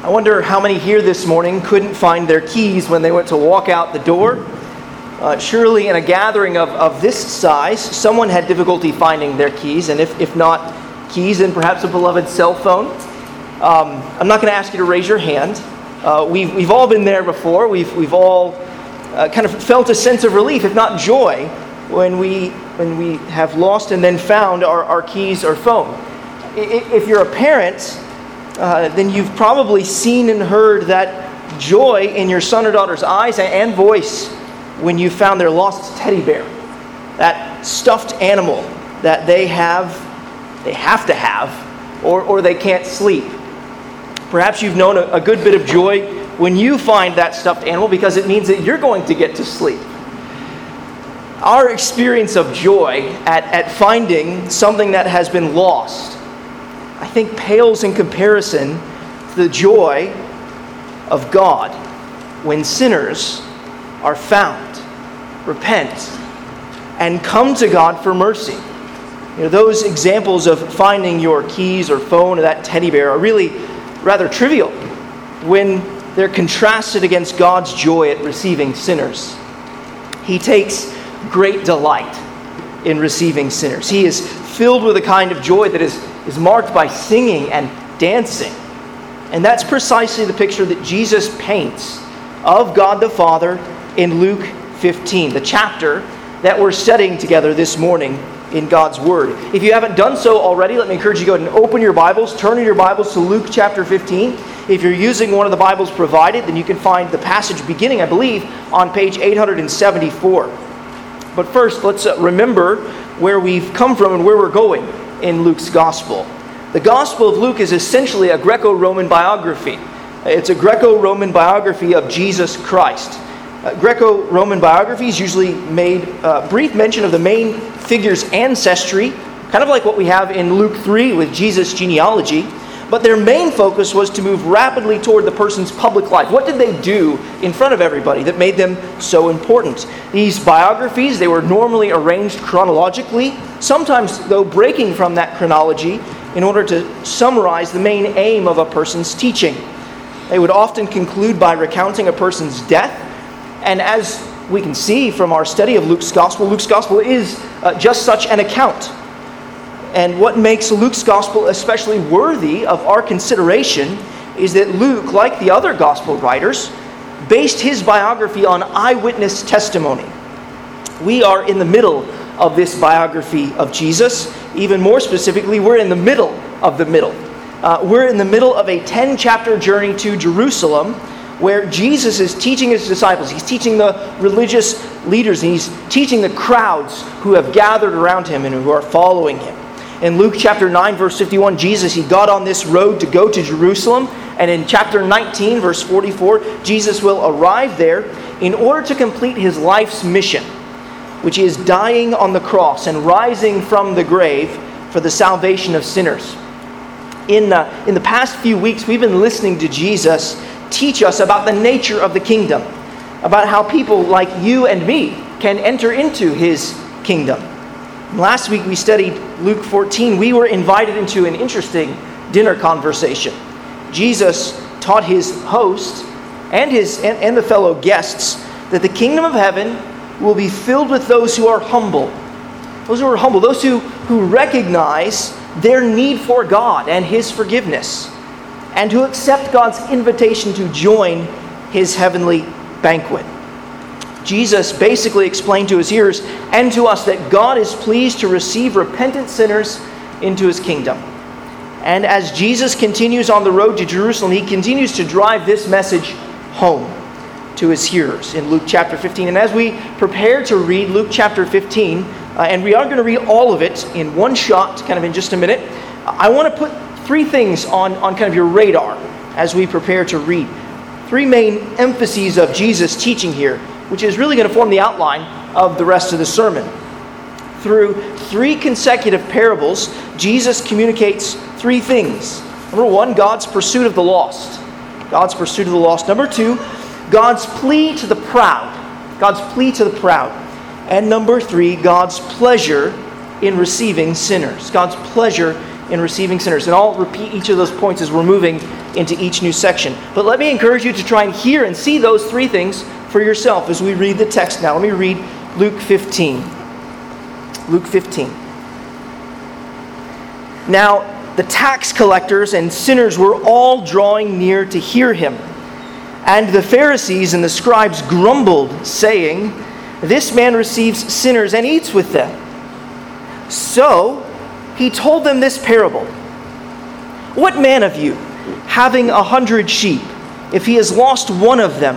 I wonder how many here this morning couldn't find their keys when they went to walk out the door. Uh, surely, in a gathering of, of this size, someone had difficulty finding their keys, and if, if not keys, then perhaps a beloved cell phone. Um, I'm not going to ask you to raise your hand. Uh, we've, we've all been there before. We've, we've all uh, kind of felt a sense of relief, if not joy, when we, when we have lost and then found our, our keys or phone. If you're a parent, uh, then you've probably seen and heard that joy in your son or daughter's eyes and voice when you found their lost teddy bear, that stuffed animal that they have, they have to have, or, or they can't sleep. Perhaps you've known a, a good bit of joy when you find that stuffed animal because it means that you're going to get to sleep. Our experience of joy at, at finding something that has been lost I think, pales in comparison to the joy of God when sinners are found, repent, and come to God for mercy. You know, those examples of finding your keys or phone or that teddy bear are really rather trivial when they're contrasted against God's joy at receiving sinners. He takes great delight in receiving sinners. He is filled with a kind of joy that is is marked by singing and dancing. And that's precisely the picture that Jesus paints of God the Father in Luke 15, the chapter that we're studying together this morning in God's Word. If you haven't done so already, let me encourage you to go ahead and open your Bibles, turn in your Bibles to Luke chapter 15. If you're using one of the Bibles provided, then you can find the passage beginning, I believe, on page 874. But first, let's uh, remember where we've come from and where we're going in Luke's gospel. The Gospel of Luke is essentially a Greco Roman biography. It's a Greco Roman biography of Jesus Christ. Uh, Greco Roman biographies usually made uh, brief mention of the main figure's ancestry, kind of like what we have in Luke 3 with Jesus' genealogy but their main focus was to move rapidly toward the person's public life. What did they do in front of everybody that made them so important? These biographies, they were normally arranged chronologically, sometimes, though, breaking from that chronology in order to summarize the main aim of a person's teaching. They would often conclude by recounting a person's death, and as we can see from our study of Luke's gospel, Luke's gospel is uh, just such an account and what makes Luke's gospel especially worthy of our consideration is that Luke, like the other gospel writers, based his biography on eyewitness testimony. We are in the middle of this biography of Jesus. Even more specifically, we're in the middle of the middle. Uh, we're in the middle of a 10 chapter journey to Jerusalem where Jesus is teaching his disciples. He's teaching the religious leaders, and he's teaching the crowds who have gathered around him and who are following him. In Luke chapter 9, verse 51, Jesus, he got on this road to go to Jerusalem. And in chapter 19, verse 44, Jesus will arrive there in order to complete his life's mission, which is dying on the cross and rising from the grave for the salvation of sinners. In, uh, in the past few weeks, we've been listening to Jesus teach us about the nature of the kingdom, about how people like you and me can enter into his kingdom. Last week we studied Luke 14. We were invited into an interesting dinner conversation. Jesus taught his host and, his, and, and the fellow guests that the kingdom of heaven will be filled with those who are humble. Those who are humble, those who, who recognize their need for God and his forgiveness, and who accept God's invitation to join his heavenly banquet. Jesus basically explained to his hearers and to us that God is pleased to receive repentant sinners into his kingdom. And as Jesus continues on the road to Jerusalem, he continues to drive this message home to his hearers in Luke chapter 15. And as we prepare to read Luke chapter 15, uh, and we are going to read all of it in one shot, kind of in just a minute, I want to put three things on, on kind of your radar as we prepare to read. Three main emphases of Jesus' teaching here which is really going to form the outline of the rest of the sermon. Through three consecutive parables, Jesus communicates three things. Number one, God's pursuit of the lost. God's pursuit of the lost. Number two, God's plea to the proud. God's plea to the proud. And number three, God's pleasure in receiving sinners. God's pleasure in receiving sinners. And I'll repeat each of those points as we're moving into each new section. But let me encourage you to try and hear and see those three things for yourself as we read the text now. Let me read Luke 15. Luke 15. Now, the tax collectors and sinners were all drawing near to hear him. And the Pharisees and the scribes grumbled, saying, This man receives sinners and eats with them. So he told them this parable What man of you, having a hundred sheep, if he has lost one of them,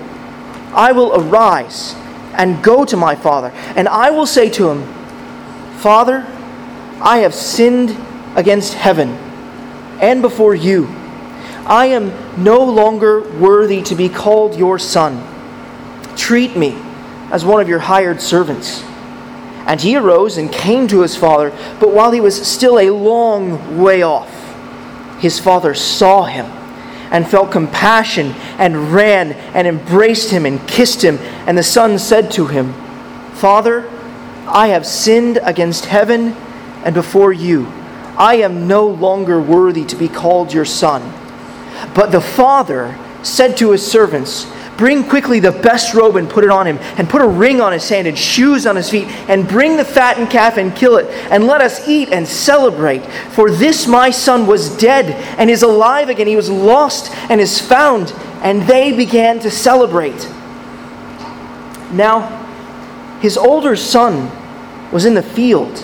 I will arise and go to my father, and I will say to him, Father, I have sinned against heaven and before you. I am no longer worthy to be called your son. Treat me as one of your hired servants. And he arose and came to his father, but while he was still a long way off, his father saw him and felt compassion and ran and embraced him and kissed him. And the son said to him, Father, I have sinned against heaven and before you I am no longer worthy to be called your son. But the father said to his servants, Bring quickly the best robe and put it on him, and put a ring on his hand and shoes on his feet, and bring the fattened calf and kill it, and let us eat and celebrate. For this my son was dead and is alive again. He was lost and is found. And they began to celebrate. Now, his older son was in the field.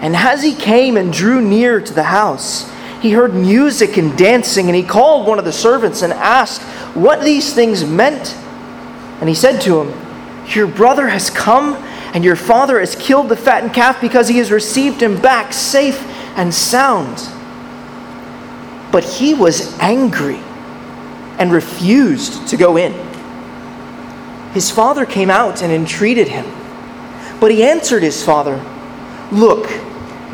And as he came and drew near to the house, he heard music and dancing, and he called one of the servants and asked what these things meant. And he said to him, Your brother has come, and your father has killed the fattened calf because he has received him back safe and sound. But he was angry and refused to go in. His father came out and entreated him. But he answered his father, Look,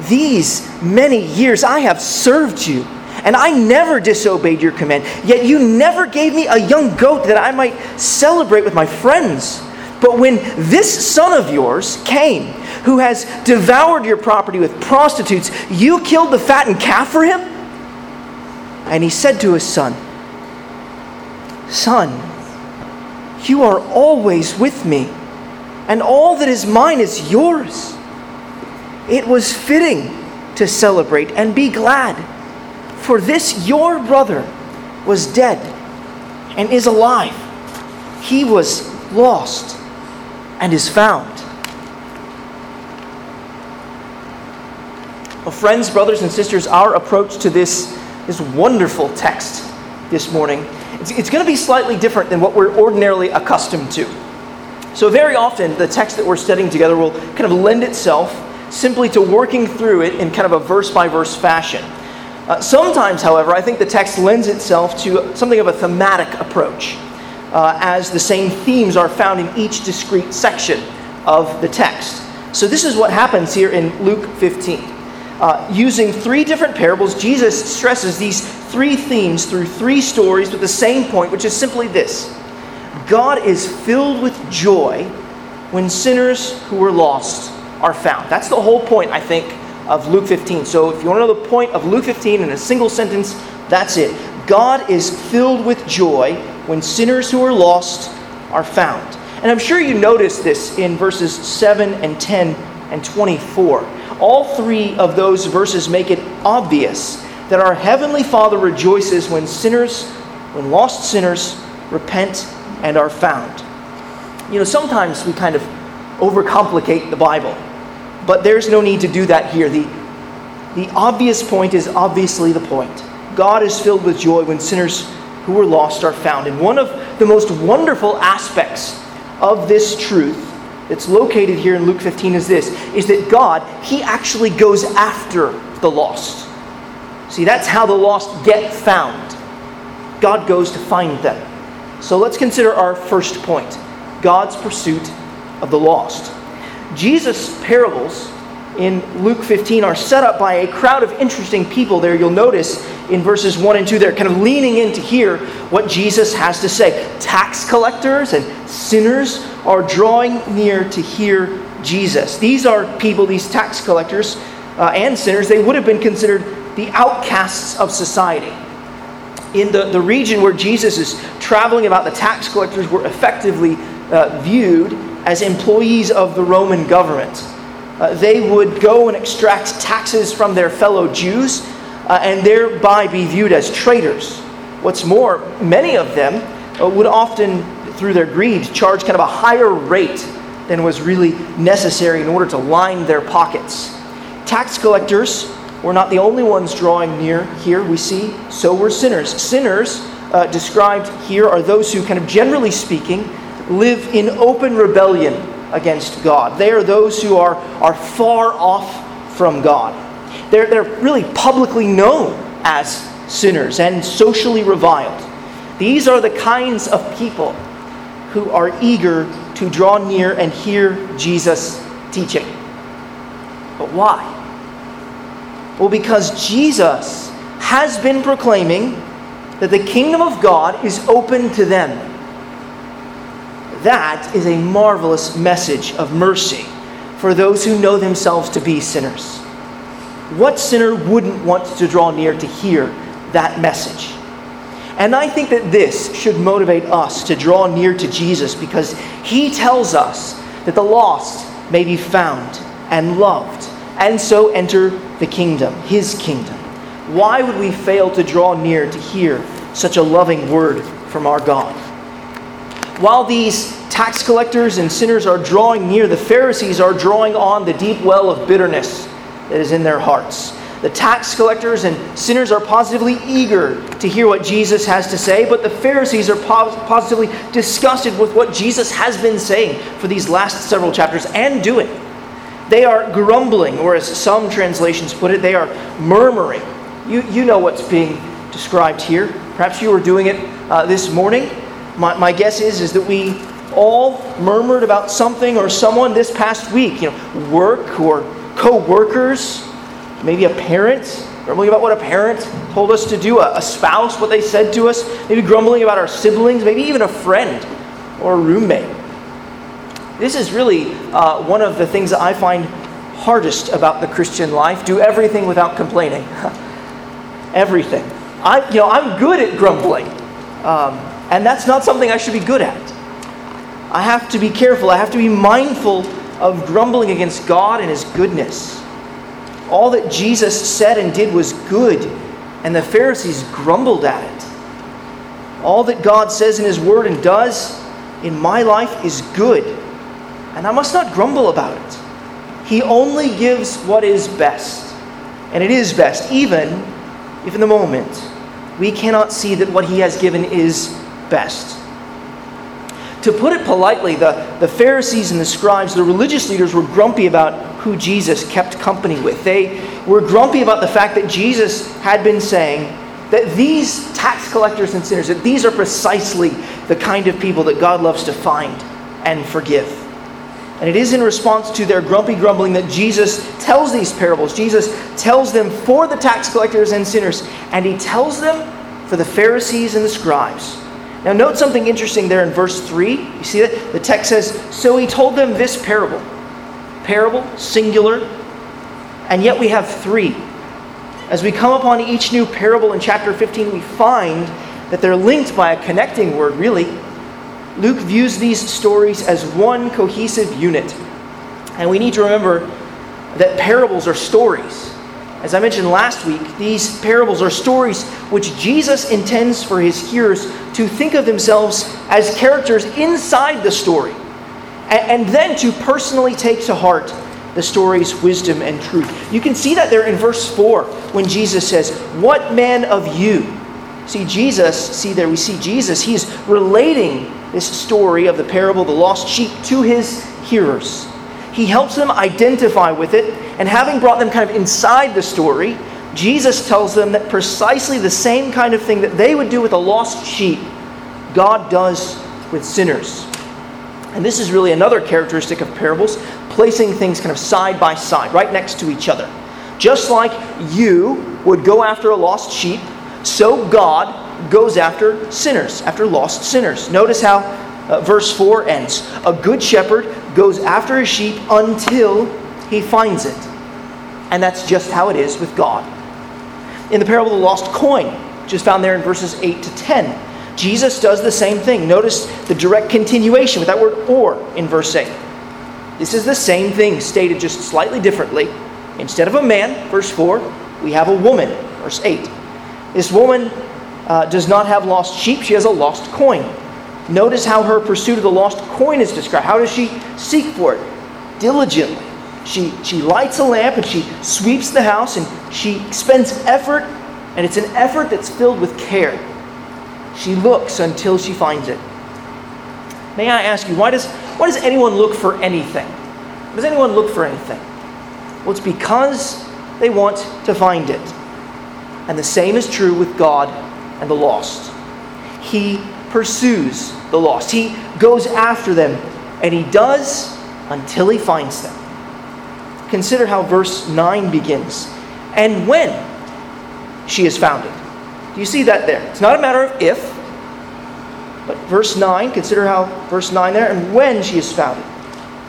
these many years I have served you, and I never disobeyed your command. Yet you never gave me a young goat that I might celebrate with my friends. But when this son of yours came, who has devoured your property with prostitutes, you killed the fattened calf for him? And he said to his son, Son, you are always with me, and all that is mine is yours it was fitting to celebrate and be glad. For this your brother was dead and is alive. He was lost and is found. Well, friends, brothers, and sisters, our approach to this, this wonderful text this morning it's, it's going to be slightly different than what we're ordinarily accustomed to. So, very often, the text that we're studying together will kind of lend itself simply to working through it in kind of a verse by verse fashion. Uh, sometimes, however, I think the text lends itself to something of a thematic approach, uh, as the same themes are found in each discrete section of the text. So, this is what happens here in Luke 15. Uh, using three different parables, Jesus stresses these three themes through three stories with the same point, which is simply this God is filled with joy when sinners who were lost are found. That's the whole point, I think, of Luke 15. So if you want to know the point of Luke 15 in a single sentence, that's it. God is filled with joy when sinners who are lost are found. And I'm sure you noticed this in verses 7 and 10 and 24. All three of those verses make it obvious that our Heavenly Father rejoices when sinners, when lost sinners, repent and are found. You know, sometimes we kind of overcomplicate the Bible. But there's no need to do that here. The, the obvious point is obviously the point. God is filled with joy when sinners who were lost are found. And one of the most wonderful aspects of this truth that's located here in Luke 15 is this is that God, He actually goes after the lost. See, that's how the lost get found. God goes to find them. So let's consider our first point God's pursuit of the lost. Jesus' parables in Luke 15 are set up by a crowd of interesting people there. You'll notice in verses 1 and 2, they're kind of leaning in to hear what Jesus has to say. Tax collectors and sinners are drawing near to hear Jesus. These are people, these tax collectors uh, and sinners, they would have been considered the outcasts of society. In the, the region where Jesus is traveling about, the tax collectors were effectively uh, viewed as employees of the Roman government. Uh, they would go and extract taxes from their fellow Jews uh, and thereby be viewed as traitors. What's more, many of them uh, would often, through their greed, charge kind of a higher rate than was really necessary in order to line their pockets. Tax collectors were not the only ones drawing near here, we see, so were sinners. Sinners, uh, described here, are those who, kind of generally speaking, live in open rebellion against God. They are those who are, are far off from God. They're, they're really publicly known as sinners and socially reviled. These are the kinds of people who are eager to draw near and hear Jesus teaching. But why? Well, because Jesus has been proclaiming that the kingdom of God is open to them that is a marvelous message of mercy for those who know themselves to be sinners. What sinner wouldn't want to draw near to hear that message? And I think that this should motivate us to draw near to Jesus because he tells us that the lost may be found and loved and so enter the kingdom, his kingdom. Why would we fail to draw near to hear such a loving word from our God? While these tax collectors and sinners are drawing near, the Pharisees are drawing on the deep well of bitterness that is in their hearts. The tax collectors and sinners are positively eager to hear what Jesus has to say, but the Pharisees are positively disgusted with what Jesus has been saying for these last several chapters and doing. They are grumbling, or as some translations put it, they are murmuring. You, you know what's being described here. Perhaps you were doing it uh, this morning my, my guess is, is that we all murmured about something or someone this past week. You know, work or co-workers, maybe a parent, grumbling about what a parent told us to do, a, a spouse, what they said to us, maybe grumbling about our siblings, maybe even a friend or a roommate. This is really uh, one of the things that I find hardest about the Christian life. Do everything without complaining. everything. I, you know, I'm good at grumbling. Um, and that's not something I should be good at. I have to be careful. I have to be mindful of grumbling against God and His goodness. All that Jesus said and did was good, and the Pharisees grumbled at it. All that God says in His Word and does in my life is good, and I must not grumble about it. He only gives what is best, and it is best, even if in the moment we cannot see that what he has given is best. To put it politely, the, the Pharisees and the scribes, the religious leaders, were grumpy about who Jesus kept company with. They were grumpy about the fact that Jesus had been saying that these tax collectors and sinners, that these are precisely the kind of people that God loves to find and forgive. And it is in response to their grumpy grumbling that Jesus tells these parables. Jesus tells them for the tax collectors and sinners, and he tells them for the Pharisees and the scribes. Now, note something interesting there in verse 3. You see that? The text says, So he told them this parable. Parable, singular, and yet we have three. As we come upon each new parable in chapter 15, we find that they're linked by a connecting word, really. Luke views these stories as one cohesive unit. And we need to remember that parables are stories. As I mentioned last week, these parables are stories which Jesus intends for his hearers to think of themselves as characters inside the story, and, then to personally take to heart the story's wisdom and truth. You can see that there in verse 4 when Jesus says, What man of you? See, Jesus, see there, we see Jesus, he's relating this story of the parable of the lost sheep to his hearers. He helps them identify with it, and having brought them kind of inside the story, Jesus tells them that precisely the same kind of thing that they would do with a lost sheep, God does with sinners. And this is really another characteristic of parables, placing things kind of side by side, right next to each other. Just like you would go after a lost sheep, so God goes after sinners, after lost sinners. Notice how uh, verse 4 ends. A good shepherd goes after his sheep until he finds it. And that's just how it is with God. In the parable of the lost coin, which is found there in verses 8 to 10, Jesus does the same thing. Notice the direct continuation with that word or in verse 8. This is the same thing stated just slightly differently. Instead of a man, verse 4, we have a woman, verse 8. This woman uh, does not have lost sheep, she has a lost coin. Notice how her pursuit of the lost coin is described. How does she seek for it? Diligently. She, she lights a lamp and she sweeps the house and she spends effort, and it's an effort that's filled with care. She looks until she finds it. May I ask you, why does, why does anyone look for anything? Does anyone look for anything? Well, it's because they want to find it. And the same is true with God and the lost. He pursues the lost, He goes after them, and He does until He finds them. Consider how verse 9 begins. And when she is founded. Do you see that there? It's not a matter of if, but verse 9, consider how verse 9 there, and when she is founded.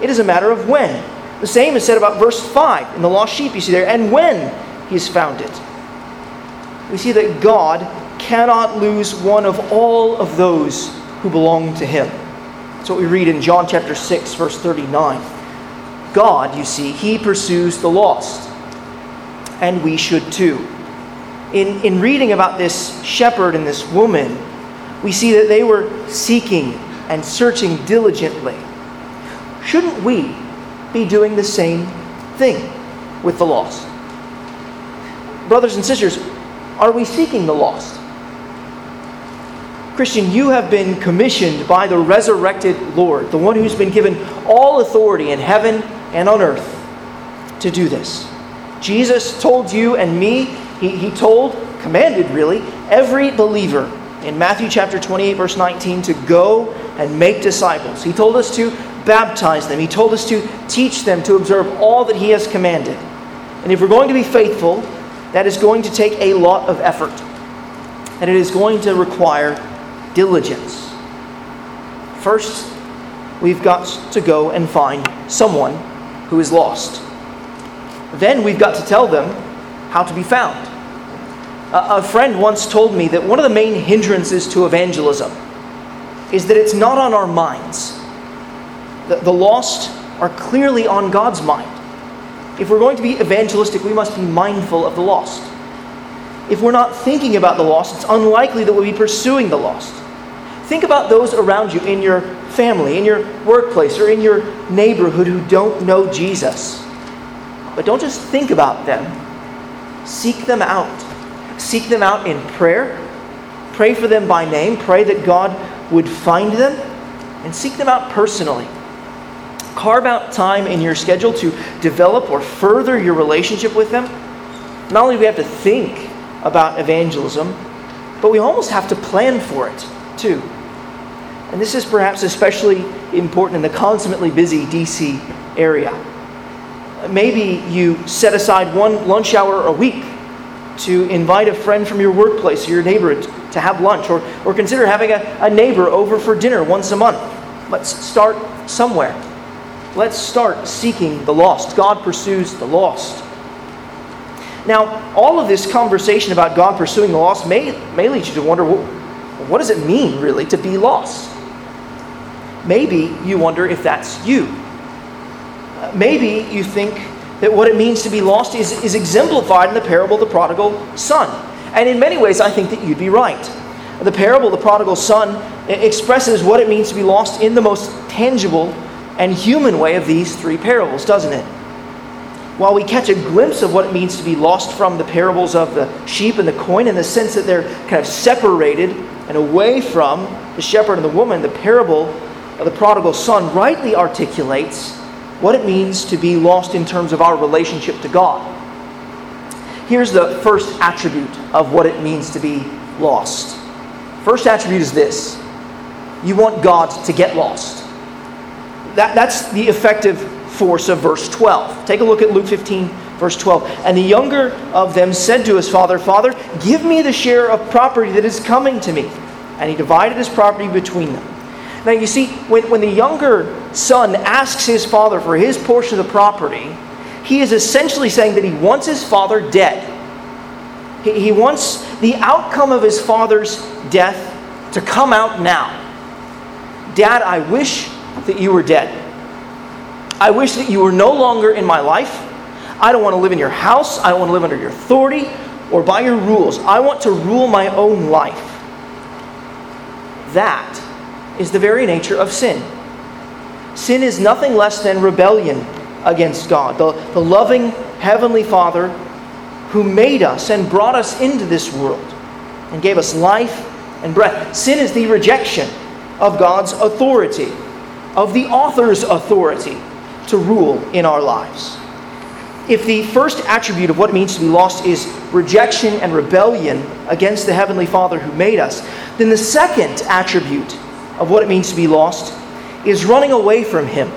It is a matter of when. The same is said about verse 5 in the lost sheep, you see there, and when he is founded. We see that God cannot lose one of all of those who belong to him. That's what we read in John chapter 6, verse 39. God, you see, he pursues the lost. And we should too. In, in reading about this shepherd and this woman, we see that they were seeking and searching diligently. Shouldn't we be doing the same thing with the lost? Brothers and sisters, are we seeking the lost? Christian, you have been commissioned by the resurrected Lord, the one who's been given all authority in heaven and on earth to do this. Jesus told you and me, he, he told, commanded really, every believer in Matthew chapter 28, verse 19, to go and make disciples. He told us to baptize them, He told us to teach them to observe all that He has commanded. And if we're going to be faithful, that is going to take a lot of effort. And it is going to require diligence. First, we've got to go and find someone who is lost. Then we've got to tell them how to be found. A, friend once told me that one of the main hindrances to evangelism is that it's not on our minds. The, the lost are clearly on God's mind. If we're going to be evangelistic, we must be mindful of the lost. If we're not thinking about the lost, it's unlikely that we'll be pursuing the lost. Think about those around you in your family, in your workplace, or in your neighborhood who don't know Jesus. But don't just think about them, seek them out. Seek them out in prayer, Pray for them by name. Pray that God would find them and seek them out personally. Carve out time in your schedule to develop or further your relationship with them. Not only do we have to think about evangelism, but we almost have to plan for it too. And this is perhaps especially important in the consummately busy DC area. Maybe you set aside one lunch hour a week to invite a friend from your workplace or your neighbor to have lunch, or, or consider having a, a neighbor over for dinner once a month. Let's start somewhere. Let's start seeking the lost. God pursues the lost. Now, all of this conversation about God pursuing the lost may, may lead you to wonder well, what does it mean, really, to be lost? Maybe you wonder if that's you. Maybe you think that what it means to be lost is, is exemplified in the parable of the prodigal son. And in many ways, I think that you'd be right. The parable of the prodigal son expresses what it means to be lost in the most tangible and human way of these three parables, doesn't it? While we catch a glimpse of what it means to be lost from the parables of the sheep and the coin in the sense that they're kind of separated and away from the shepherd and the woman, the parable the prodigal son rightly articulates what it means to be lost in terms of our relationship to God. Here's the first attribute of what it means to be lost. First attribute is this you want God to get lost. That, that's the effective force of verse 12. Take a look at Luke 15, verse 12. And the younger of them said to his father, Father, give me the share of property that is coming to me. And he divided his property between them. Now, you see, when, when the younger son asks his father for his portion of the property, he is essentially saying that he wants his father dead. He, he wants the outcome of his father's death to come out now. Dad, I wish that you were dead. I wish that you were no longer in my life. I don't want to live in your house. I don't want to live under your authority or by your rules. I want to rule my own life. That is the very nature of sin. Sin is nothing less than rebellion against God, the, the loving Heavenly Father who made us and brought us into this world and gave us life and breath. Sin is the rejection of God's authority, of the author's authority to rule in our lives. If the first attribute of what it means to be lost is rejection and rebellion against the Heavenly Father who made us, then the second attribute of what it means to be lost is running away from Him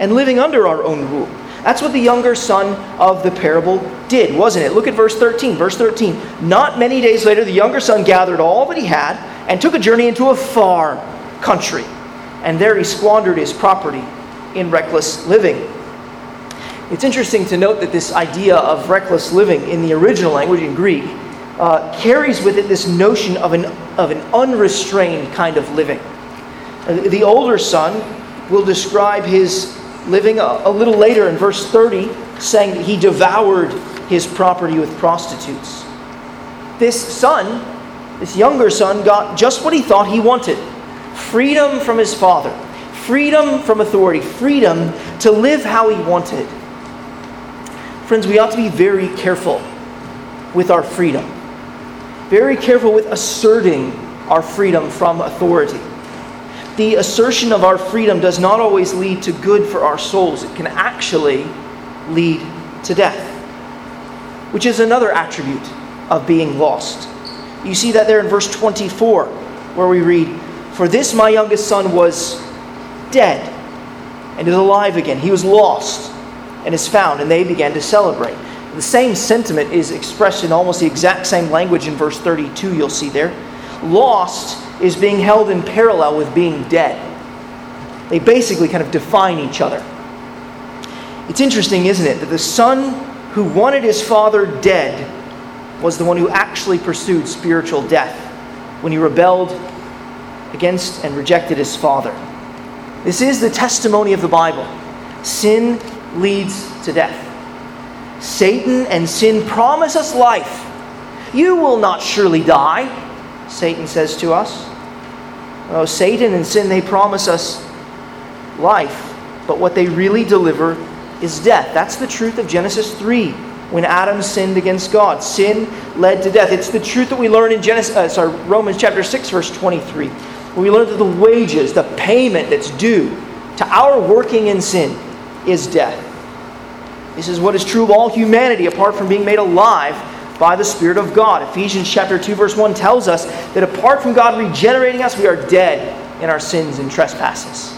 and living under our own rule. That's what the younger son of the parable did, wasn't it? Look at verse 13. Verse 13. Not many days later, the younger son gathered all that he had and took a journey into a far country. And there he squandered his property in reckless living. It's interesting to note that this idea of reckless living in the original language in Greek uh, carries with it this notion of an, of an unrestrained kind of living. The older son will describe his living a, a little later in verse 30, saying that he devoured his property with prostitutes. This son, this younger son, got just what he thought he wanted freedom from his father, freedom from authority, freedom to live how he wanted. Friends, we ought to be very careful with our freedom, very careful with asserting our freedom from authority the assertion of our freedom does not always lead to good for our souls. It can actually lead to death, which is another attribute of being lost. You see that there in verse 24, where we read, For this my youngest son was dead and is alive again. He was lost and is found, and they began to celebrate. The same sentiment is expressed in almost the exact same language in verse 32, you'll see there. Lost is being held in parallel with being dead. They basically kind of define each other. It's interesting, isn't it, that the son who wanted his father dead was the one who actually pursued spiritual death when he rebelled against and rejected his father. This is the testimony of the Bible. Sin leads to death. Satan and sin promise us life. You will not surely die, Satan says to us. Oh, Satan and sin, they promise us life, but what they really deliver is death. That's the truth of Genesis 3. when Adam sinned against God. Sin led to death. It's the truth that we learn in Genesis, uh, sorry, Romans chapter 6, verse 23. When we learn that the wages, the payment that's due to our working in sin is death. This is what is true of all humanity apart from being made alive by the Spirit of God. Ephesians chapter 2, verse 1 tells us that apart from God regenerating us, we are dead in our sins and trespasses.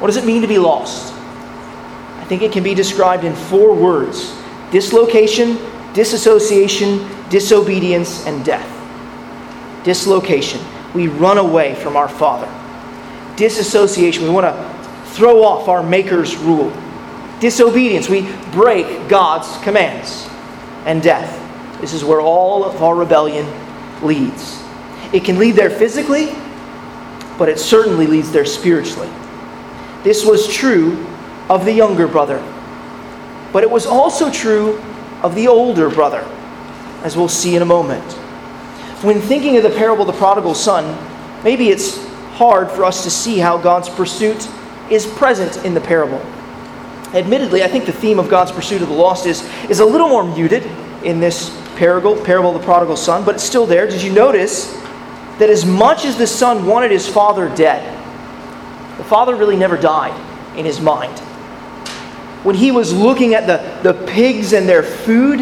What does it mean to be lost? I think it can be described in four words dislocation, disassociation, disobedience, and death. Dislocation. We run away from our Father. Disassociation. We want to throw off our Maker's rule. Disobedience. We break God's commands. And death. This is where all of our rebellion leads. It can lead there physically, but it certainly leads there spiritually. This was true of the younger brother. But it was also true of the older brother, as we'll see in a moment. When thinking of the parable of the prodigal son, maybe it's hard for us to see how God's pursuit is present in the parable. Admittedly, I think the theme of God's pursuit of the lost is, is a little more muted in this parable, parable of the prodigal son, but it's still there. Did you notice that as much as the son wanted his father dead, the father really never died in his mind? when he was looking at the, the pigs and their food,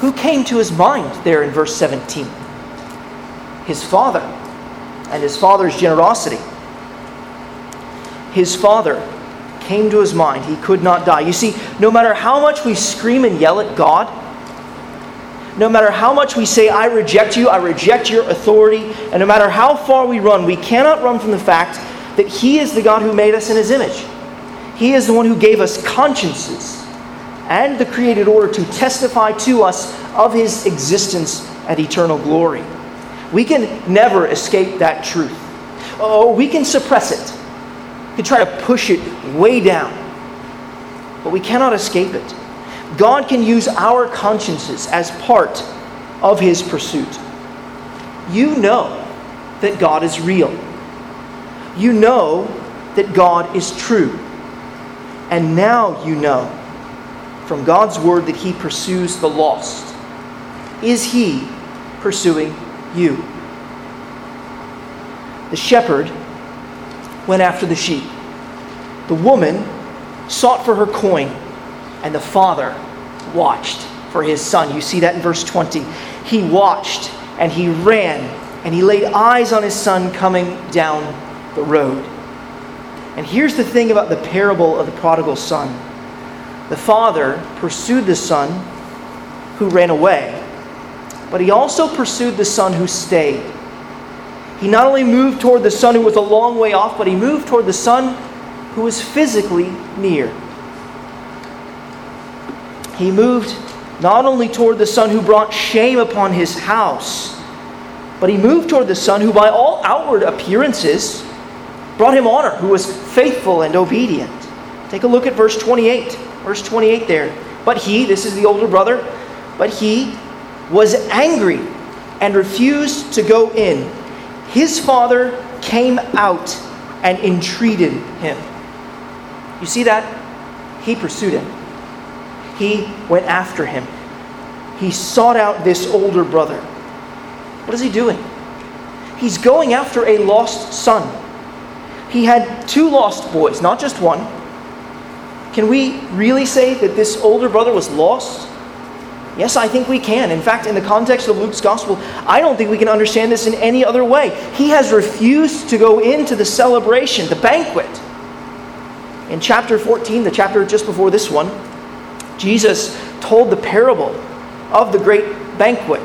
who came to his mind there in verse 17? His father and his father's generosity. His father came to his mind. He could not die. You see, no matter how much we scream and yell at God, no matter how much we say, I reject you, I reject your authority, and no matter how far we run, we cannot run from the fact that He is the God who made us in His image. He is the one who gave us consciences and the created order to testify to us of His existence and eternal glory. We can never escape that truth. Oh, we can suppress it. Can try to push it way down. But we cannot escape it. God can use our consciences as part of His pursuit. You know that God is real. You know that God is true. And now you know from God's word that He pursues the lost. Is He pursuing you? The shepherd went after the sheep. The woman sought for her coin, and the father watched for his son. You see that in verse 20. He watched and he ran and he laid eyes on his son coming down the road. And here's the thing about the parable of the prodigal son the father pursued the son who ran away, but he also pursued the son who stayed. He not only moved toward the son who was a long way off, but he moved toward the son who was physically near. He moved not only toward the son who brought shame upon his house, but he moved toward the son who, by all outward appearances, brought him honor, who was faithful and obedient. Take a look at verse 28. Verse 28 there. But he, this is the older brother, but he was angry and refused to go in. His father came out and entreated him. You see that? He pursued him, he went after him. He sought out this older brother. What is he doing? He's going after a lost son he had two lost boys, not just one. Can we really say that this older brother was lost? Yes, I think we can. In fact, in the context of Luke's gospel, I don't think we can understand this in any other way. He has refused to go into the celebration, the banquet. In chapter 14, the chapter just before this one, Jesus told the parable of the great banquet.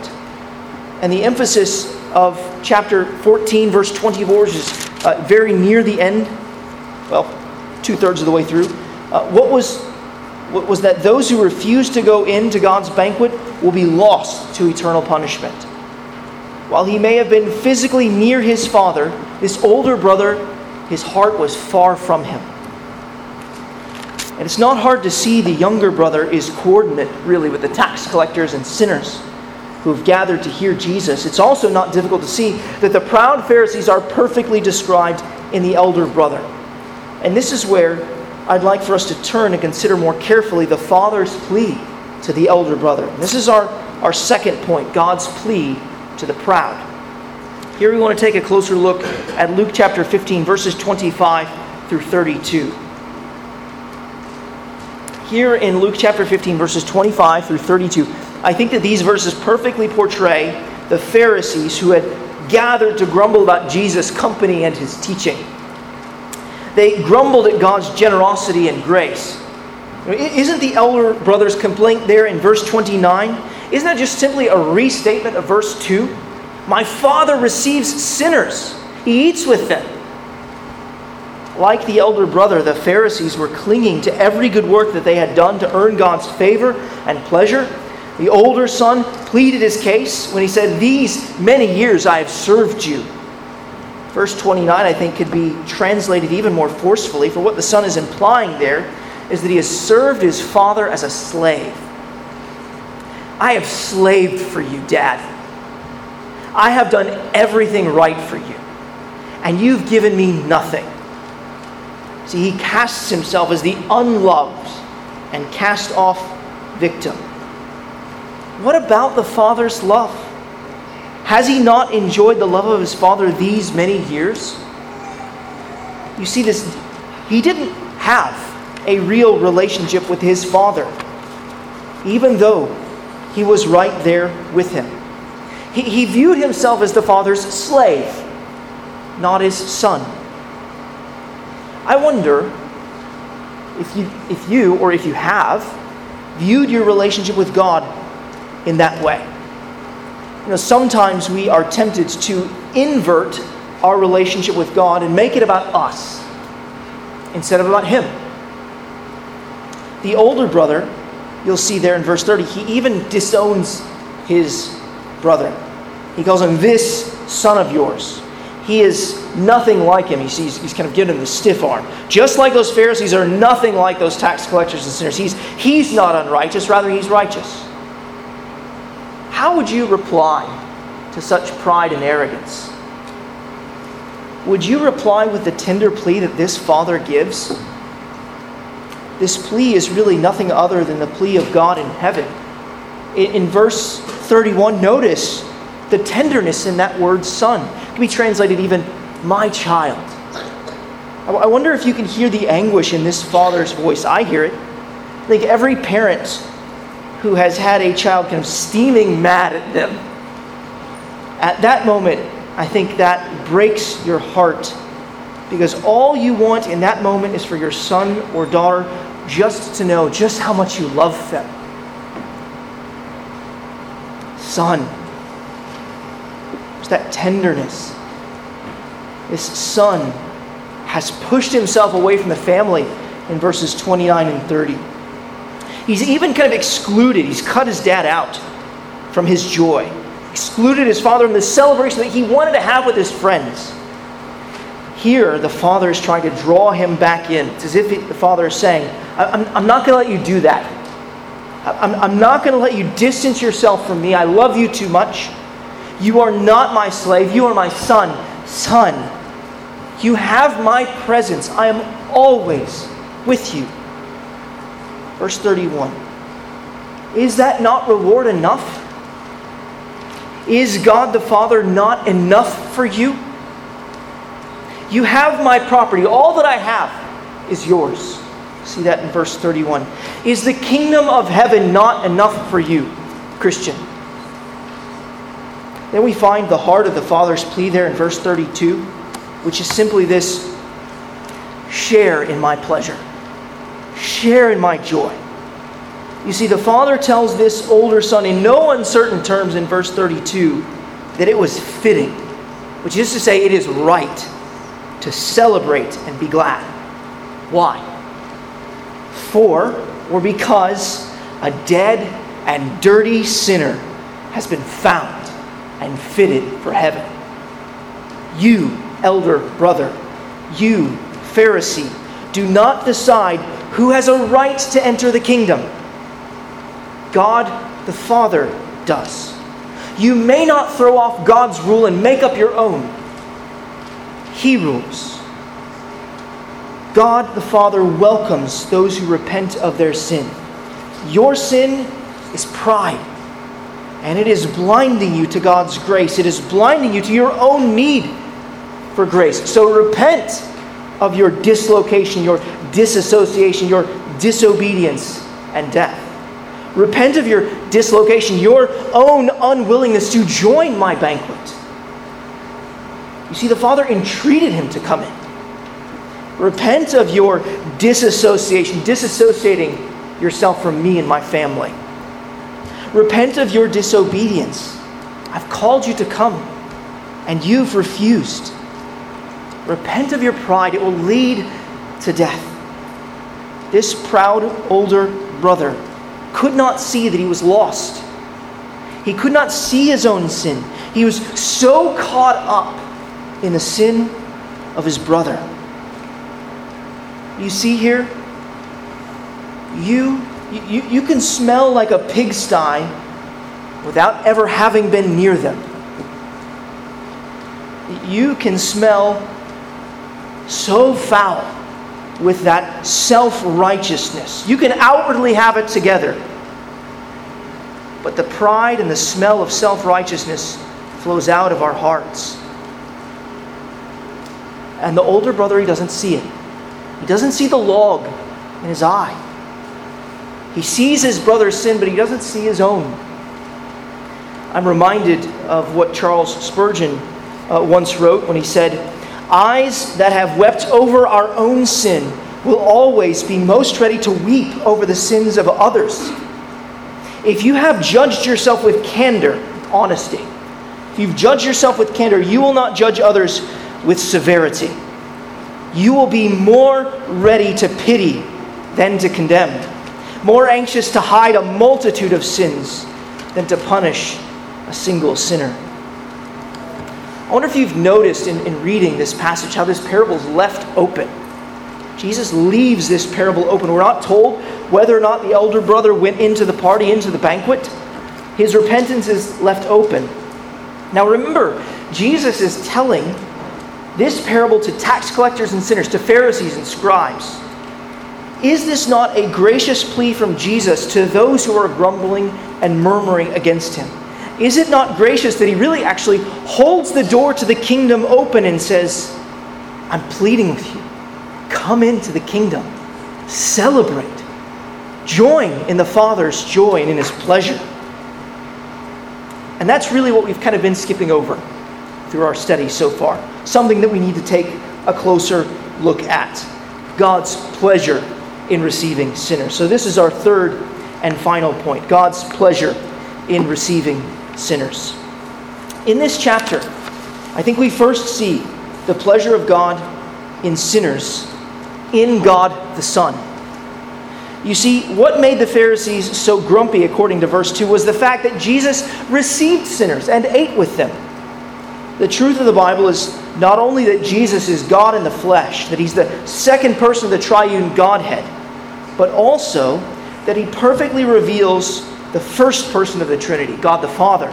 And the emphasis of chapter 14, verse 24 is uh, very near the end, well, two thirds of the way through, uh, what was was that those who refuse to go into God's banquet will be lost to eternal punishment. While he may have been physically near his father, this older brother, his heart was far from him. And it's not hard to see the younger brother is coordinate, really, with the tax collectors and sinners who've gathered to hear Jesus, it's also not difficult to see that the proud Pharisees are perfectly described in the elder brother. And this is where I'd like for us to turn and consider more carefully the father's plea to the elder brother. This is our, our second point God's plea to the proud. Here we want to take a closer look at Luke chapter 15, verses 25 through 32. Here in Luke chapter 15, verses 25 through 32, I think that these verses perfectly portray the Pharisees who had gathered to grumble about Jesus' company and his teaching. They grumbled at God's generosity and grace. Isn't the elder brother's complaint there in verse 29? Isn't that just simply a restatement of verse 2? My father receives sinners, he eats with them. Like the elder brother, the Pharisees were clinging to every good work that they had done to earn God's favor and pleasure. The older son pleaded his case when he said, These many years I have served you. Verse 29, I think, could be translated even more forcefully, for what the son is implying there is that he has served his father as a slave. I have slaved for you, Dad. I have done everything right for you, and you've given me nothing. See, he casts himself as the unloved and cast off victim. What about the Father's love? Has he not enjoyed the love of his Father these many years? You see, this, he didn't have a real relationship with his Father, even though he was right there with him. He, he viewed himself as the Father's slave, not his son. I wonder if you, if you, or if you have, viewed your relationship with God in that way. You know, sometimes we are tempted to invert our relationship with God and make it about us instead of about Him. The older brother, you'll see there in verse 30, he even disowns his brother. He calls him this son of yours. He is nothing like him. He's, he's, he's, kind of giving him the stiff arm. Just like those Pharisees are nothing like those tax collectors and sinners. He's, he's not unrighteous, rather, he's righteous. How would you reply to such pride and arrogance? Would you reply with the tender plea that this father gives? This plea is really nothing other than the plea of God in heaven. In, verse 31, notice the tenderness in that word son can be translated even my child. I wonder if you can hear the anguish in this father's voice. I hear it. Think every parent who has had a child kind of steaming mad at them, at that moment, I think that breaks your heart because all you want in that moment is for your son or daughter just to know just how much you love them. Son, there's that tenderness this son has pushed himself away from the family in verses 29 and 30. He's even kind of excluded, he's cut his dad out from his joy, excluded his father from the celebration that he wanted to have with his friends. Here, the father is trying to draw him back in. It's as if the father is saying, I'm, I'm not going to let you do that. I'm, I'm not going to let you distance yourself from me. I love you too much. You are not my slave. You are my son. Son, you have my presence. I am always with you. Verse 31. Is that not reward enough? Is God the Father not enough for you? You have my property. All that I have is yours. See that in verse 31. Is the kingdom of heaven not enough for you, Christian? Then we find the heart of the Father's plea there in verse 32 which is simply this share in my pleasure, share in my joy. You see, the father tells this older son in no uncertain terms in verse 32 that it was fitting, which is to say, it is right to celebrate and be glad. Why? For, or because, a dead and dirty sinner has been found and fitted for heaven. You elder brother. You, Pharisee, do not decide who has a right to enter the kingdom. God the Father does. You may not throw off God's rule and make up your own. He rules. God the Father welcomes those who repent of their sin. Your sin is pride, and it is blinding you to God's grace. It is blinding you to your own need for grace. So repent of your dislocation, your disassociation, your disobedience, and death. Repent of your dislocation, your own unwillingness to join my banquet. You see, the Father entreated him to come in. Repent of your disassociation, disassociating yourself from me and my family. Repent of your disobedience. I've called you to come, and you've refused. Repent of your pride, it will lead to death. This proud older brother could not see that he was lost. He could not see his own sin. He was so caught up in the sin of his brother. You see here? You, you, you can smell like a pigsty without ever having been near them. You can smell so foul with that self righteousness. You can outwardly have it together, but the pride and the smell of self righteousness flows out of our hearts. And the older brother, he doesn't see it. He doesn't see the log in his eye. He sees his brother's sin, but he doesn't see his own. I'm reminded of what Charles Spurgeon uh, once wrote when he said, Eyes that have wept over our own sin will always be most ready to weep over the sins of others. If you have judged yourself with candor, honesty, if you've judged yourself with candor, you will not judge others with severity. You will be more ready to pity than to condemn, more anxious to hide a multitude of sins than to punish a single sinner. I wonder if you've noticed in, in reading this passage how this parable is left open. Jesus leaves this parable open. We're not told whether or not the elder brother went into the party, into the banquet. His repentance is left open. Now remember, Jesus is telling this parable to tax collectors and sinners, to Pharisees and scribes. Is this not a gracious plea from Jesus to those who are grumbling and murmuring against him? Is it not gracious that he really actually holds the door to the kingdom open and says, I'm pleading with you, come into the kingdom, celebrate, join in the Father's joy and in his pleasure. And that's really what we've kind of been skipping over through our study so far. Something that we need to take a closer look at God's pleasure in receiving sinners. So, this is our third and final point God's pleasure in receiving sinners. In this chapter, I think we first see the pleasure of God in sinners, in God the Son. You see, what made the Pharisees so grumpy, according to verse 2, was the fact that Jesus received sinners and ate with them. The truth of the Bible is not only that Jesus is God in the flesh, that he's the second person of the triune Godhead, but also that he perfectly reveals the first person of the Trinity, God the Father.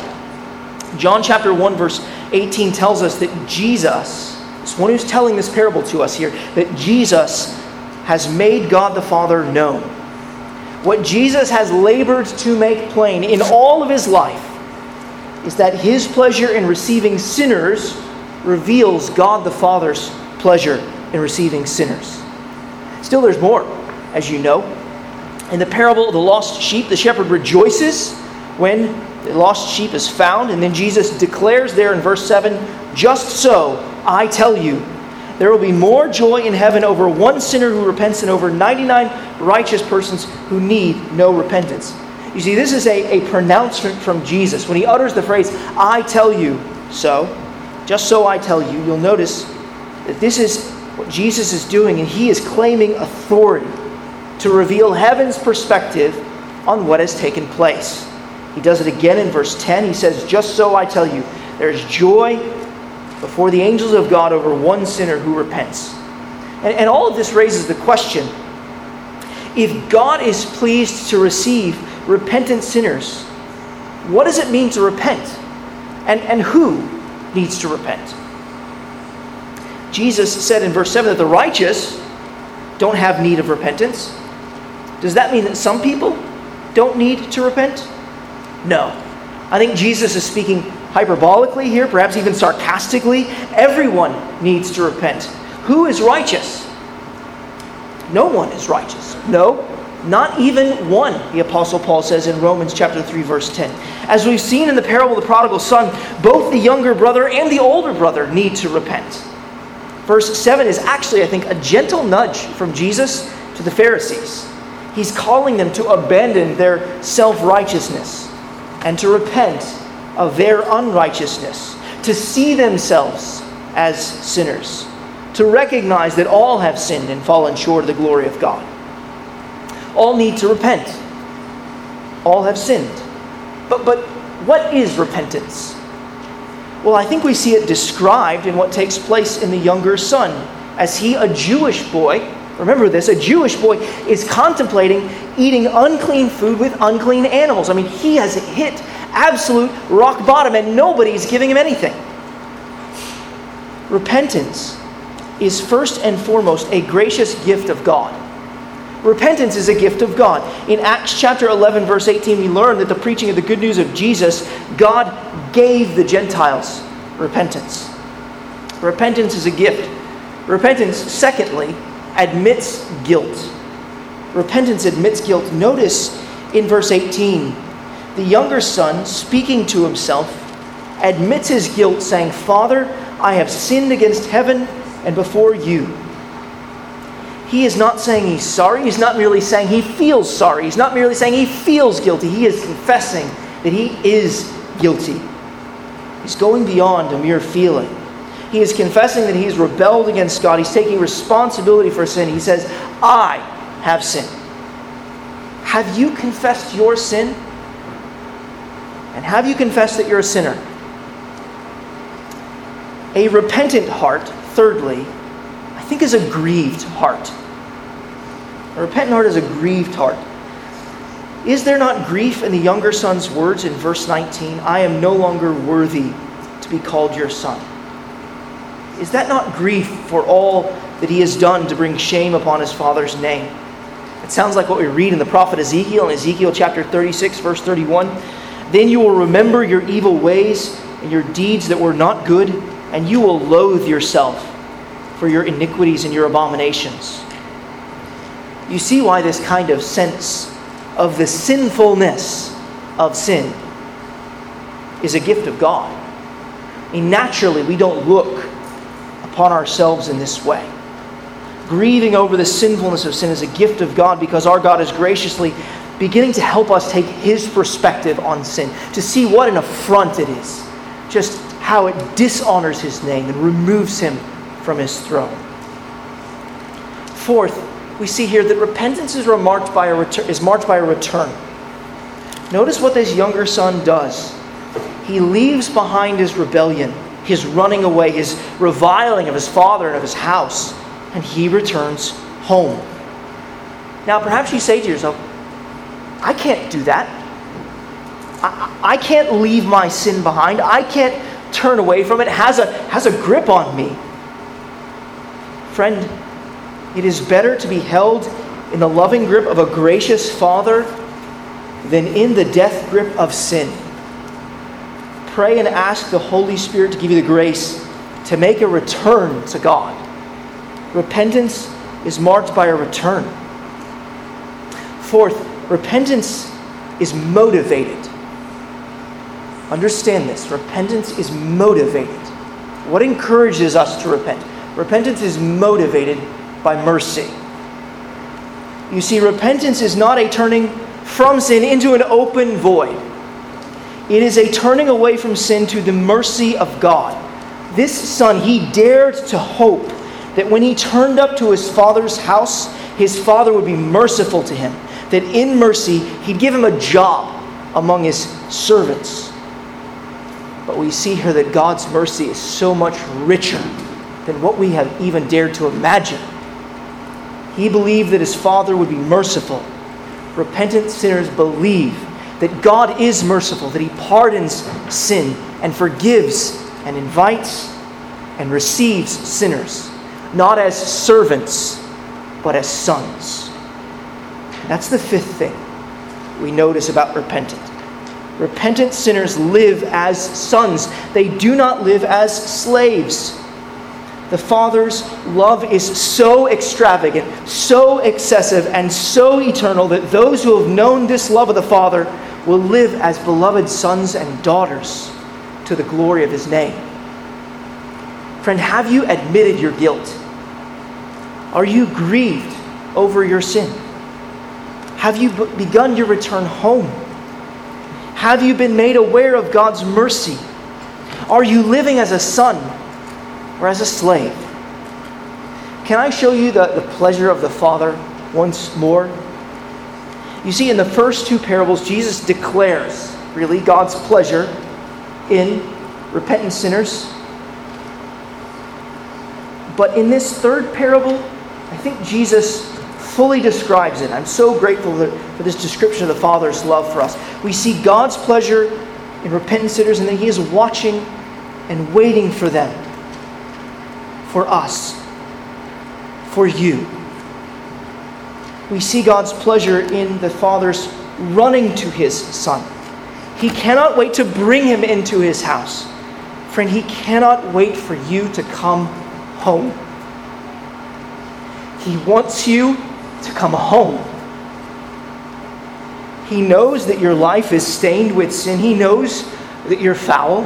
John chapter 1, verse 18 tells us that Jesus, this one who's telling this parable to us here, that Jesus has made God the Father known. What Jesus has labored to make plain in all of his life is that his pleasure in receiving sinners reveals God the Father's pleasure in receiving sinners. Still, there's more, as you know. In the parable of the lost sheep, the shepherd rejoices when the lost sheep is found. And then Jesus declares there in verse 7 Just so, I tell you, there will be more joy in heaven over one sinner who repents than over 99 righteous persons who need no repentance. You see, this is a, a pronouncement from Jesus. When he utters the phrase, I tell you so, just so I tell you, you'll notice that this is what Jesus is doing, and he is claiming authority to reveal heaven's perspective on what has taken place. He does it again in verse 10. He says, Just so I tell you, there's joy before the angels of God over one sinner who repents. And, and all of this raises the question if God is pleased to receive repentant sinners, what does it mean to repent? And, and who needs to repent? Jesus said in verse 7 that the righteous don't have need of repentance. Does that mean that some people don't need to repent? No. I think Jesus is speaking hyperbolically here, perhaps even sarcastically. Everyone needs to repent. Who is righteous? No one is righteous. No, not even one, the Apostle Paul says in Romans chapter 3, verse 10. As we've seen in the parable of the prodigal son, both the younger brother and the older brother need to repent. Verse 7 is actually, I think, a gentle nudge from Jesus to the Pharisees. He's calling them to abandon their self righteousness and to repent of their unrighteousness, to see themselves as sinners, to recognize that all have sinned and fallen short of the glory of God. All need to repent. All have sinned. But, but what is repentance? Well, I think we see it described in what takes place in the younger son. As he, a Jewish boy, remember this, a Jewish boy is contemplating eating unclean food with unclean animals. I mean, he has hit absolute rock bottom and nobody's giving him anything. Repentance is first and foremost a gracious gift of God. Repentance is a gift of God. In Acts chapter 11, verse 18, we learn that the preaching of the good news of Jesus, God gave the Gentiles repentance. Repentance is a gift. Repentance, secondly, admits guilt. Repentance admits guilt. Notice in verse 18, the younger son, speaking to himself, admits his guilt, saying, Father, I have sinned against heaven and before you he is not saying he's sorry. He's not merely saying he feels sorry. He's not merely saying he feels guilty. He is confessing that he is guilty. He's going beyond a mere feeling. He is confessing that he's rebelled against God. He's taking responsibility for sin. He says, I have sinned. Have you confessed your sin? And have you confessed that you're a sinner? A repentant heart, thirdly, I think is a grieved heart. A repentant heart is a grieved heart. Is there not grief in the younger son's words in verse 19? I am no longer worthy to be called your son. Is that not grief for all that he has done to bring shame upon his father's name? It sounds like what we read in the prophet Ezekiel in Ezekiel chapter 36, verse 31. Then you will remember your evil ways and your deeds that were not good, and you will loathe yourself for your iniquities and your abominations you see why this kind of sense of the sinfulness of sin is a gift of God. Mean, naturally, we don't look upon ourselves in this way. Grieving over the sinfulness of sin is a gift of God because our God is graciously beginning to help us take His perspective on sin, to see what an affront it is, just how it dishonors His name and removes Him from His throne. Fourth, we see here that repentance is marked by a is marked by a return. Notice what this younger son does. He leaves behind his rebellion, his running away, his reviling of his father and of his house, and he returns home. Now, perhaps you say to yourself, I can't do that. I, I can't leave my sin behind. I can't turn away from it. it has a, has a grip on me. Friend, it is better to be held in the loving grip of a gracious Father than in the death grip of sin. Pray and ask the Holy Spirit to give you the grace to make a return to God. Repentance is marked by a return. Fourth, repentance is motivated. Understand this repentance is motivated. What encourages us to repent? Repentance is motivated by mercy. You see, repentance is not a turning from sin into an open void. It is a turning away from sin to the mercy of God. This son, he dared to hope that when he turned up to his father's house, his father would be merciful to him, that in mercy, he'd give him a job among his servants. But we see here that God's mercy is so much richer than what we have even dared to imagine. He believed that his Father would be merciful. Repentant sinners believe that God is merciful, that he pardons sin and forgives and invites and receives sinners, not as servants, but as sons. That's the fifth thing we notice about repentant. Repentant sinners live as sons, they do not live as slaves. The Father's love is so extravagant, so excessive, and so eternal that those who have known this love of the Father will live as beloved sons and daughters to the glory of His name. Friend, have you admitted your guilt? Are you grieved over your sin? Have you begun your return home? Have you been made aware of God's mercy? Are you living as a son or as a slave? Can I show you the, the pleasure of the Father once more? You see, in the first two parables, Jesus declares really God's pleasure in repentant sinners. But in this third parable, I think Jesus fully describes it. I'm so grateful for this description of the Father's love for us. We see God's pleasure in repentant sinners, and then He is watching and waiting for them, for us, for you. We see God's pleasure in the Father's running to His Son. He cannot wait to bring Him into His house. Friend, He cannot wait for you to come home. He wants you to come home. He knows that your life is stained with sin. He knows that you're foul.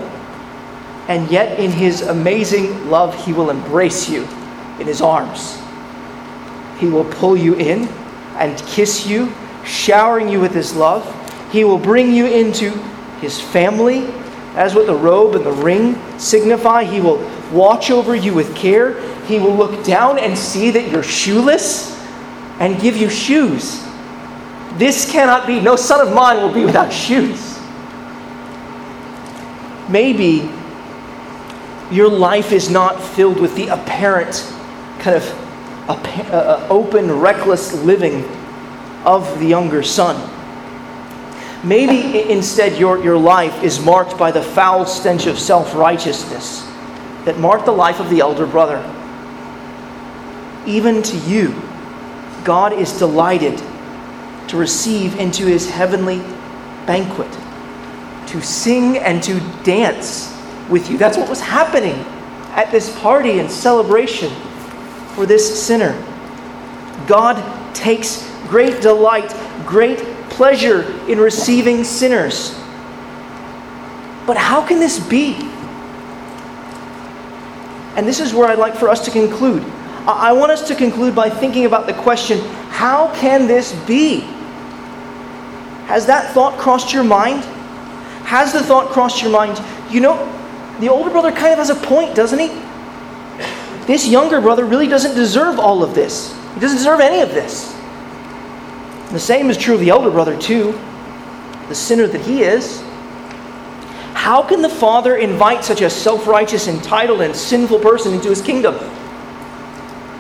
And yet, in His amazing love, He will embrace you in His arms. He will pull you in and kiss you, showering you with His love. He will bring you into His family. As what the robe and the ring signify, He will watch over you with care. He will look down and see that you're shoeless and give you shoes. This cannot be. No son of mine will be without shoes. Maybe your life is not filled with the apparent kind of open, reckless living of the younger son. Maybe instead your, your life is marked by the foul stench of self righteousness that marked the life of the elder brother. Even to you, God is delighted to receive into his heavenly banquet, to sing and to dance with you. That's what was happening at this party and celebration for this sinner. God takes great delight, great pleasure in receiving sinners. But how can this be? And this is where I'd like for us to conclude. I want us to conclude by thinking about the question how can this be? Has that thought crossed your mind? Has the thought crossed your mind? You know, the older brother kind of has a point, doesn't he? This younger brother really doesn't deserve all of this. He doesn't deserve any of this. The same is true of the elder brother, too, the sinner that he is. How can the father invite such a self righteous, entitled, and sinful person into his kingdom?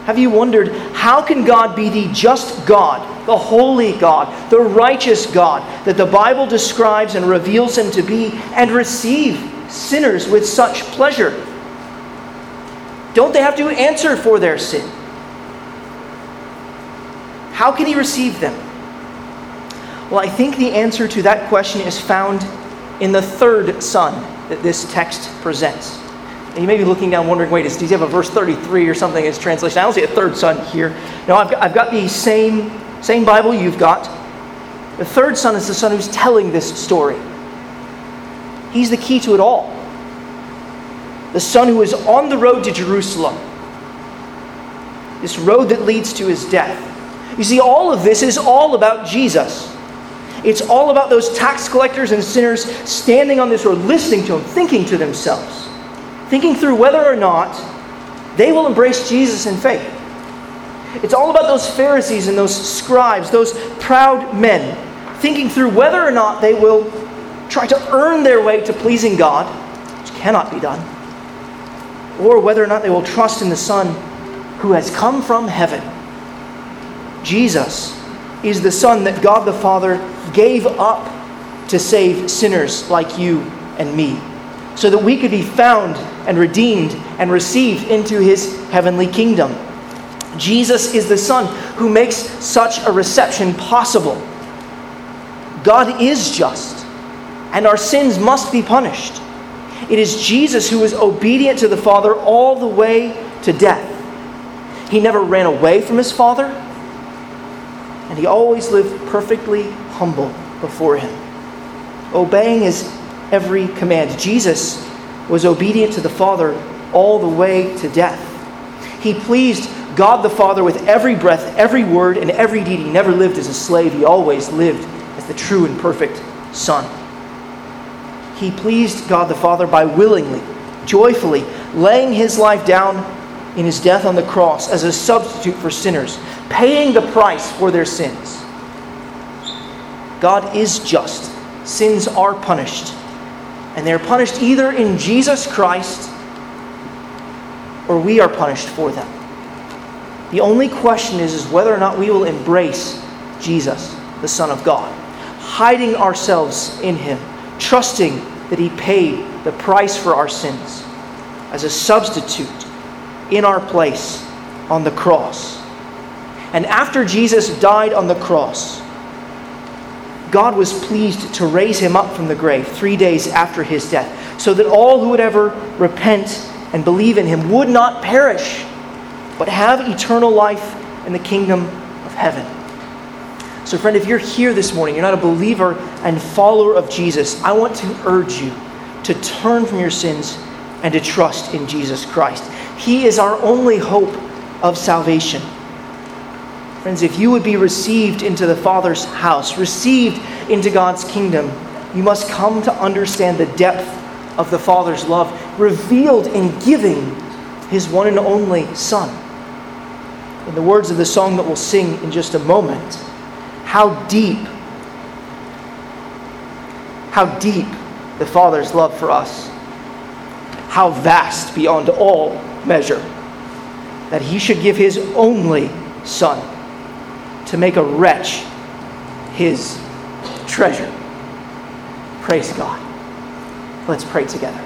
Have you wondered how can God be the just God, the holy God, the righteous God that the Bible describes and reveals him to be and receive sinners with such pleasure? Don't they have to answer for their sin? How can he receive them? Well, I think the answer to that question is found in the third son that this text presents. And you may be looking down wondering, wait, does he have a verse 33 or something in his translation? I don't see a third son here. No, I've got, I've got the same, same Bible you've got. The third son is the son who's telling this story. He's the key to it all. The son who is on the road to Jerusalem. This road that leads to his death. You see, all of this is all about Jesus. It's all about those tax collectors and sinners standing on this road, listening to him, thinking to themselves thinking through whether or not they will embrace Jesus in faith. It's all about those Pharisees and those scribes, those proud men, thinking through whether or not they will try to earn their way to pleasing God, which cannot be done, or whether or not they will trust in the Son who has come from heaven. Jesus is the Son that God the Father gave up to save sinners like you and me so that we could be found and redeemed and received into his heavenly kingdom. Jesus is the Son who makes such a reception possible. God is just, and our sins must be punished. It is Jesus who was obedient to the Father all the way to death. He never ran away from his Father, and he always lived perfectly humble before him, obeying his every command. Jesus was obedient to the Father all the way to death. He pleased God the Father with every breath, every word, and every deed. He never lived as a slave, he always lived as the true and perfect Son. He pleased God the Father by willingly, joyfully laying his life down in his death on the cross as a substitute for sinners, paying the price for their sins. God is just. Sins are punished. And they are punished either in Jesus Christ or we are punished for them. The only question is, is whether or not we will embrace Jesus, the Son of God, hiding ourselves in Him, trusting that He paid the price for our sins as a substitute in our place on the cross. And after Jesus died on the cross, God was pleased to raise him up from the grave three days after his death, so that all who would ever repent and believe in him would not perish, but have eternal life in the kingdom of heaven. So, friend, if you're here this morning, you're not a believer and follower of Jesus, I want to urge you to turn from your sins and to trust in Jesus Christ. He is our only hope of salvation. Friends, if you would be received into the Father's house, received into God's kingdom, you must come to understand the depth of the Father's love revealed in giving his one and only Son. In the words of the song that we'll sing in just a moment, how deep, how deep the Father's love for us, how vast beyond all measure, that he should give his only Son to make a wretch his treasure. Praise God. Let's pray together.